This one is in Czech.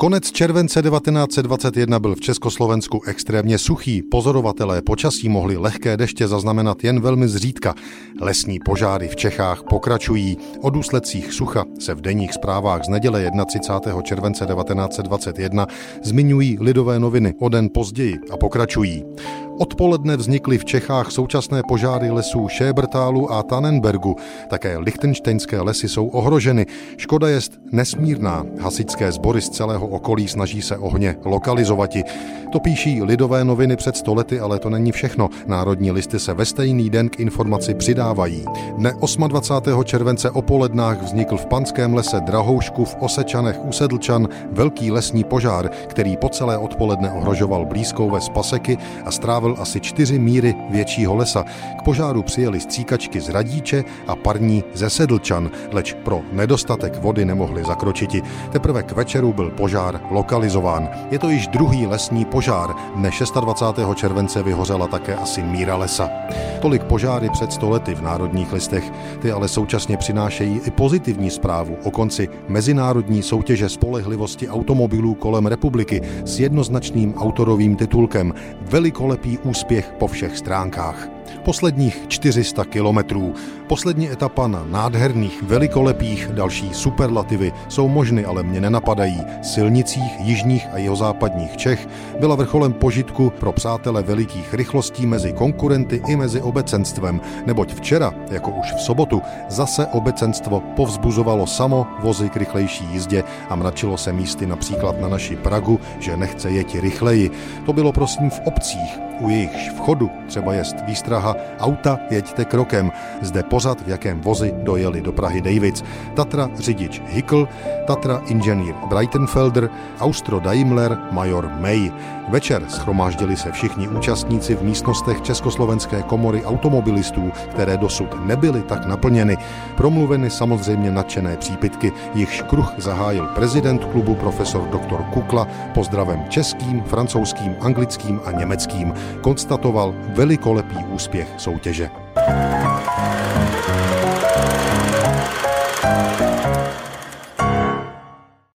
Konec července 1921 byl v Československu extrémně suchý. Pozorovatelé počasí mohli lehké deště zaznamenat jen velmi zřídka. Lesní požáry v Čechách pokračují. O důsledcích sucha se v denních zprávách z neděle 31. července 1921 zmiňují lidové noviny o den později a pokračují. Odpoledne vznikly v Čechách současné požáry lesů Šébrtálu a Tannenbergu. Také lichtenštejnské lesy jsou ohroženy. Škoda je nesmírná. Hasičské sbory z celého okolí snaží se ohně lokalizovati. To píší lidové noviny před stolety, ale to není všechno. Národní listy se ve stejný den k informaci přidávají. Dne 28. července o polednách vznikl v Panském lese Drahoušku v Osečanech u Sedlčan velký lesní požár, který po celé odpoledne ohrožoval blízkou ves Paseky a strávil asi čtyři míry většího lesa. K požáru přijeli stříkačky z Radíče a parní ze Sedlčan, leč pro nedostatek vody nemohli zakročiti. Teprve k večeru byl požár lokalizován. Je to již druhý lesní požár. Dne 26. července vyhořela také asi míra lesa. Tolik požáry před stolety v národních listech. Ty ale současně přinášejí i pozitivní zprávu o konci mezinárodní soutěže spolehlivosti automobilů kolem republiky s jednoznačným autorovým titulkem Velikolepý úspěch po všech stránkách. Posledních 400 kilometrů, poslední etapa na nádherných, velikolepých, další superlativy jsou možny, ale mě nenapadají. Silnicích jižních a jihozápadních Čech byla vrcholem požitku pro přátele velikých rychlostí mezi konkurenty i mezi obecenstvem, neboť včera, jako už v sobotu, zase obecenstvo povzbuzovalo samo vozy k rychlejší jízdě a mračilo se místy například na naši Pragu, že nechce jet rychleji. To bylo prosím v obcích, u jejichž vchodu třeba jest výstraha auta jeďte krokem. Zde pořad, v jakém vozy dojeli do Prahy Davids. Tatra řidič Hickel, Tatra inženýr Breitenfelder, Austro Daimler, major May. Večer schromáždili se všichni účastníci v místnostech Československé komory automobilistů, které dosud nebyly tak naplněny. Promluveny samozřejmě nadšené přípitky, jichž kruh zahájil prezident klubu profesor dr. Kukla pozdravem českým, francouzským, anglickým a německým. Konstatoval velikolepý úspěch soutěže.